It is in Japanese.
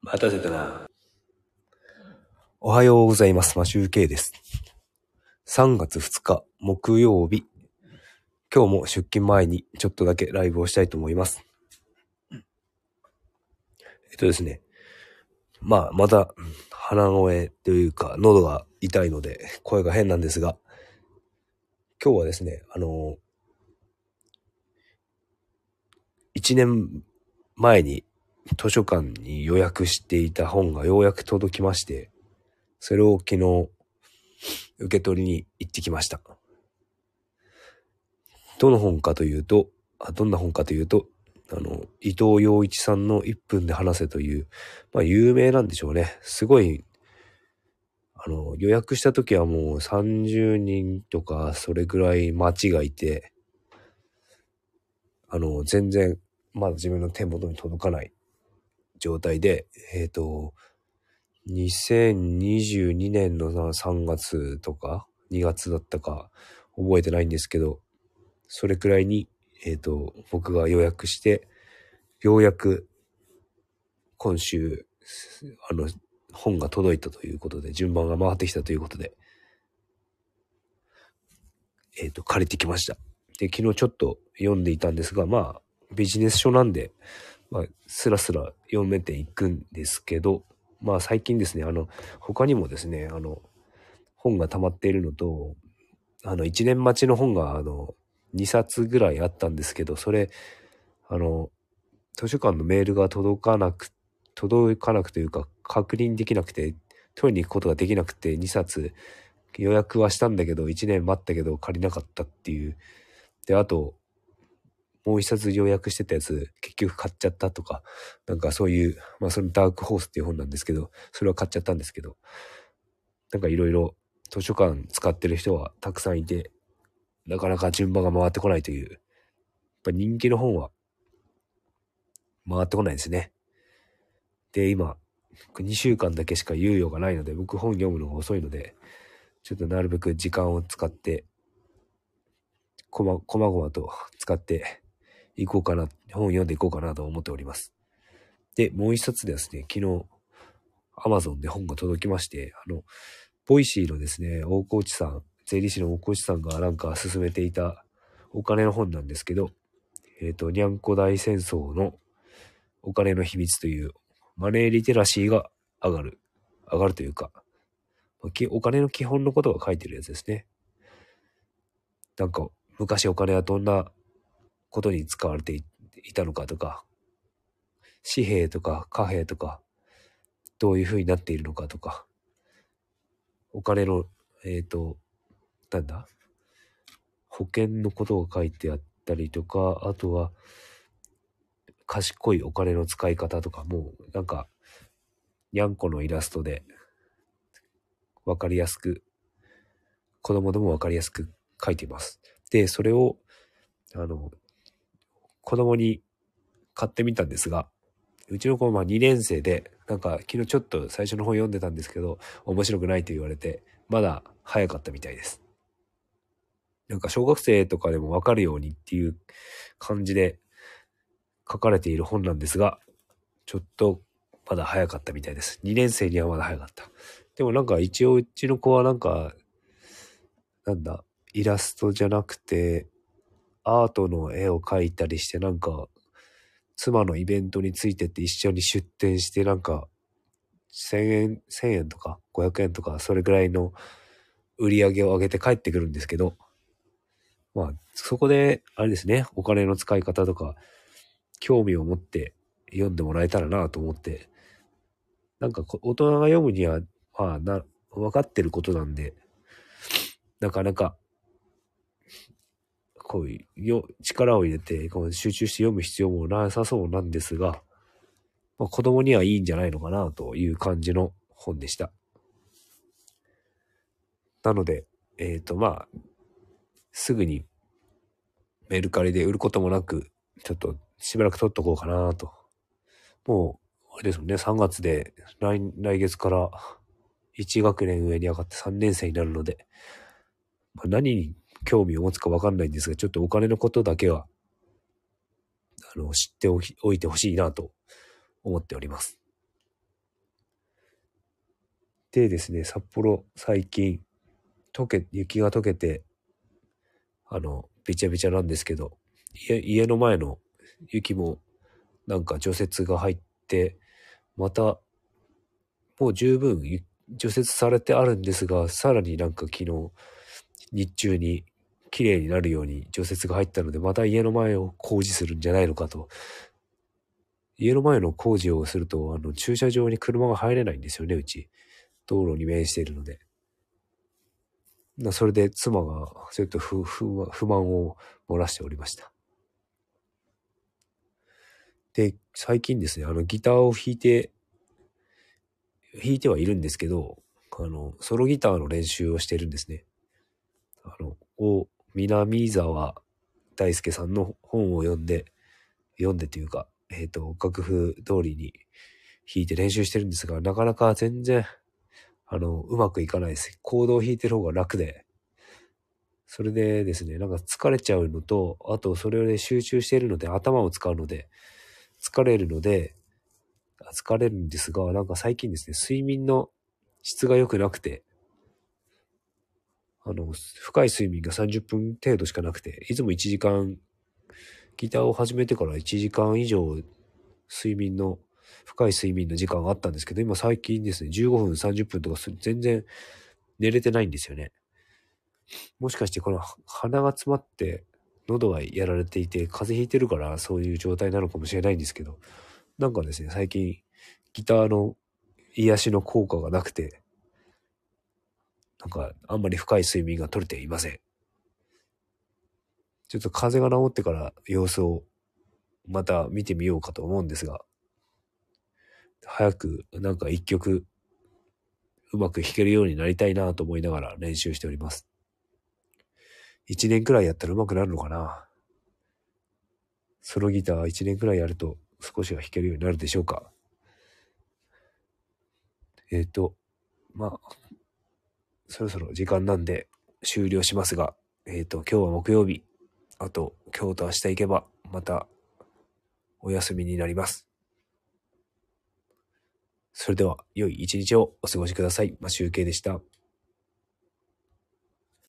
待たせたな。おはようございます。マシュウケイです。3月2日木曜日。今日も出勤前にちょっとだけライブをしたいと思います。えっとですね。まあ、また鼻声というか喉が痛いので声が変なんですが、今日はですね、あの、1年前に図書館に予約していた本がようやく届きまして、それを昨日受け取りに行ってきました。どの本かというと、あどんな本かというと、あの、伊藤洋一さんの1分で話せという、まあ有名なんでしょうね。すごい、あの、予約した時はもう30人とかそれぐらい待ちがいて、あの、全然まだ自分の手元に届かない状態で、えっ、と、2022年の3月とか2月だったか覚えてないんですけど、それくらいに、えっ、と、僕が予約して、ようやく今週、あの、本が届いたということで、順番が回ってきたということで、えっ、と、借りてきました。で、昨日ちょっと読んでいたんですが、まあ、ビジネス書なんで、まあ、スラスラ読めていくんですけど、まあ最近ですね、あの、他にもですね、あの、本が溜まっているのと、あの、1年待ちの本が、あの、2冊ぐらいあったんですけど、それ、あの、図書館のメールが届かなく、届かなくというか、確認できなくて、取りに行くことができなくて、2冊予約はしたんだけど、1年待ったけど借りなかったっていう。で、あと、もう一冊予約してたやつ、結局買っちゃったとか、なんかそういう、まあそのダークホースっていう本なんですけど、それは買っちゃったんですけど、なんかいろいろ図書館使ってる人はたくさんいて、なかなか順番が回ってこないという、やっぱ人気の本は回ってこないですね。で、今、2週間だけしか猶予がないので、僕本読むのが遅いので、ちょっとなるべく時間を使って、こま、こまごまと使っていこうかな、本読んでいこうかなと思っております。で、もう一冊ですね、昨日、アマゾンで本が届きまして、あの、 Voicy のですね、大河内さん、税理士の大河内さんがなんか勧めていたお金の本なんですけど、えっ、と、にゃんこ大戦争のお金の秘密という、マネーリテラシーが上がる、上がるというか、お金の基本のことが書いてるやつですね。なんか、昔お金はどんなことに使われていたのかとか、紙幣とか貨幣とか、どういう風になっているのかとか、お金の、えっ、と、なんだ保険のことが書いてあったりとか、あとは、賢いお金の使い方とか、もうなんか、にゃんこのイラストで、わかりやすく、子供でもわかりやすく書いています。で、それを、あの、子供に買ってみたんですが、うちの子は2年生で、なんか昨日ちょっと最初の本読んでたんですけど、面白くないと言われて、まだ早かったみたいです。なんか小学生とかでもわかるようにっていう感じで書かれている本なんですが、ちょっとまだ早かったみたいです。2年生にはまだ早かった。でもなんか一応うちの子はなんか、なんだ、イラストじゃなくて、アートの絵を描いたりして、なんか、妻のイベントについてって一緒に出店して、なんか、1000円、1000円とか500円とか、それぐらいの売り上げを上げて帰ってくるんですけど、まあ、そこで、あれですね、お金の使い方とか、興味を持って読んでもらえたらなと思って、なんか大人が読むには、まあ、な、分かってることなんで、なかなか、こうよ、力を入れて、こう集中して読む必要もなさそうなんですが、まあ、子供にはいいんじゃないのかなという感じの本でした。なので、えっ、と、まあ、すぐにメルカリで売ることもなく、ちょっとしばらく取っとこうかなと。もう、あれですもんね、3月で来来月から1学年上に上がって3年生になるので、まあ、何に興味を持つかわかんないんですが、ちょっとお金のことだけは、あの、知っておいてほしいなと思っております。でですね、札幌最近、溶け、雪が溶けて、あの、べちゃべちゃなんですけど、家、家の前の雪もなんか除雪が入って、また、もう十分除雪されてあるんですが、さらになんか昨日、日中に綺麗になるように除雪が入ったので、また家の前を工事するんじゃないのかと。家の前の工事をすると、あの、駐車場に車が入れないんですよね、うち。道路に面しているので。それで妻が、ちょっと不不満を漏らしておりました。で、最近ですね、あの、ギターを弾いて、弾いてはいるんですけど、あの、ソロギターの練習をしてるんですね。あの、お、南沢大輔さんの本を読んで、読んでというか、えっ、ー、と、楽譜通りに弾いて練習してるんですが、なかなか全然、あの、うまくいかないです。コードを弾いてる方が楽で、それでですね、なんか疲れちゃうのと、あとそれで集中しているので頭を使うので、疲れるので、疲れるんですが、なんか最近ですね、睡眠の質が良くなくて、あの、深い睡眠が30分程度しかなくて、いつも1時間、ギターを始めてから1時間以上、睡眠の、深い睡眠の時間があったんですけど、今最近ですね、15分、30分とか全然寝れてないんですよね。もしかしてこの鼻が詰まって喉がやられていて風邪ひいてるからそういう状態なのかもしれないんですけど、なんかですね、最近ギターの癒しの効果がなくて、なんかあんまり深い睡眠が取れていません。ちょっと風邪が治ってから様子をまた見てみようかと思うんですが、早くなんか一曲うまく弾けるようになりたいなと思いながら練習しております。一年くらいやったら上手くなるのかなソロギター一年くらいやると少しは弾けるようになるでしょうかえっ、ー、と、まあ、そろそろ時間なんで終了しますが、えっ、ー、と、今日は木曜日。あと、今日と明日行けば、また、お休みになります。それでは、良い一日をお過ごしください。まあ、集計でした。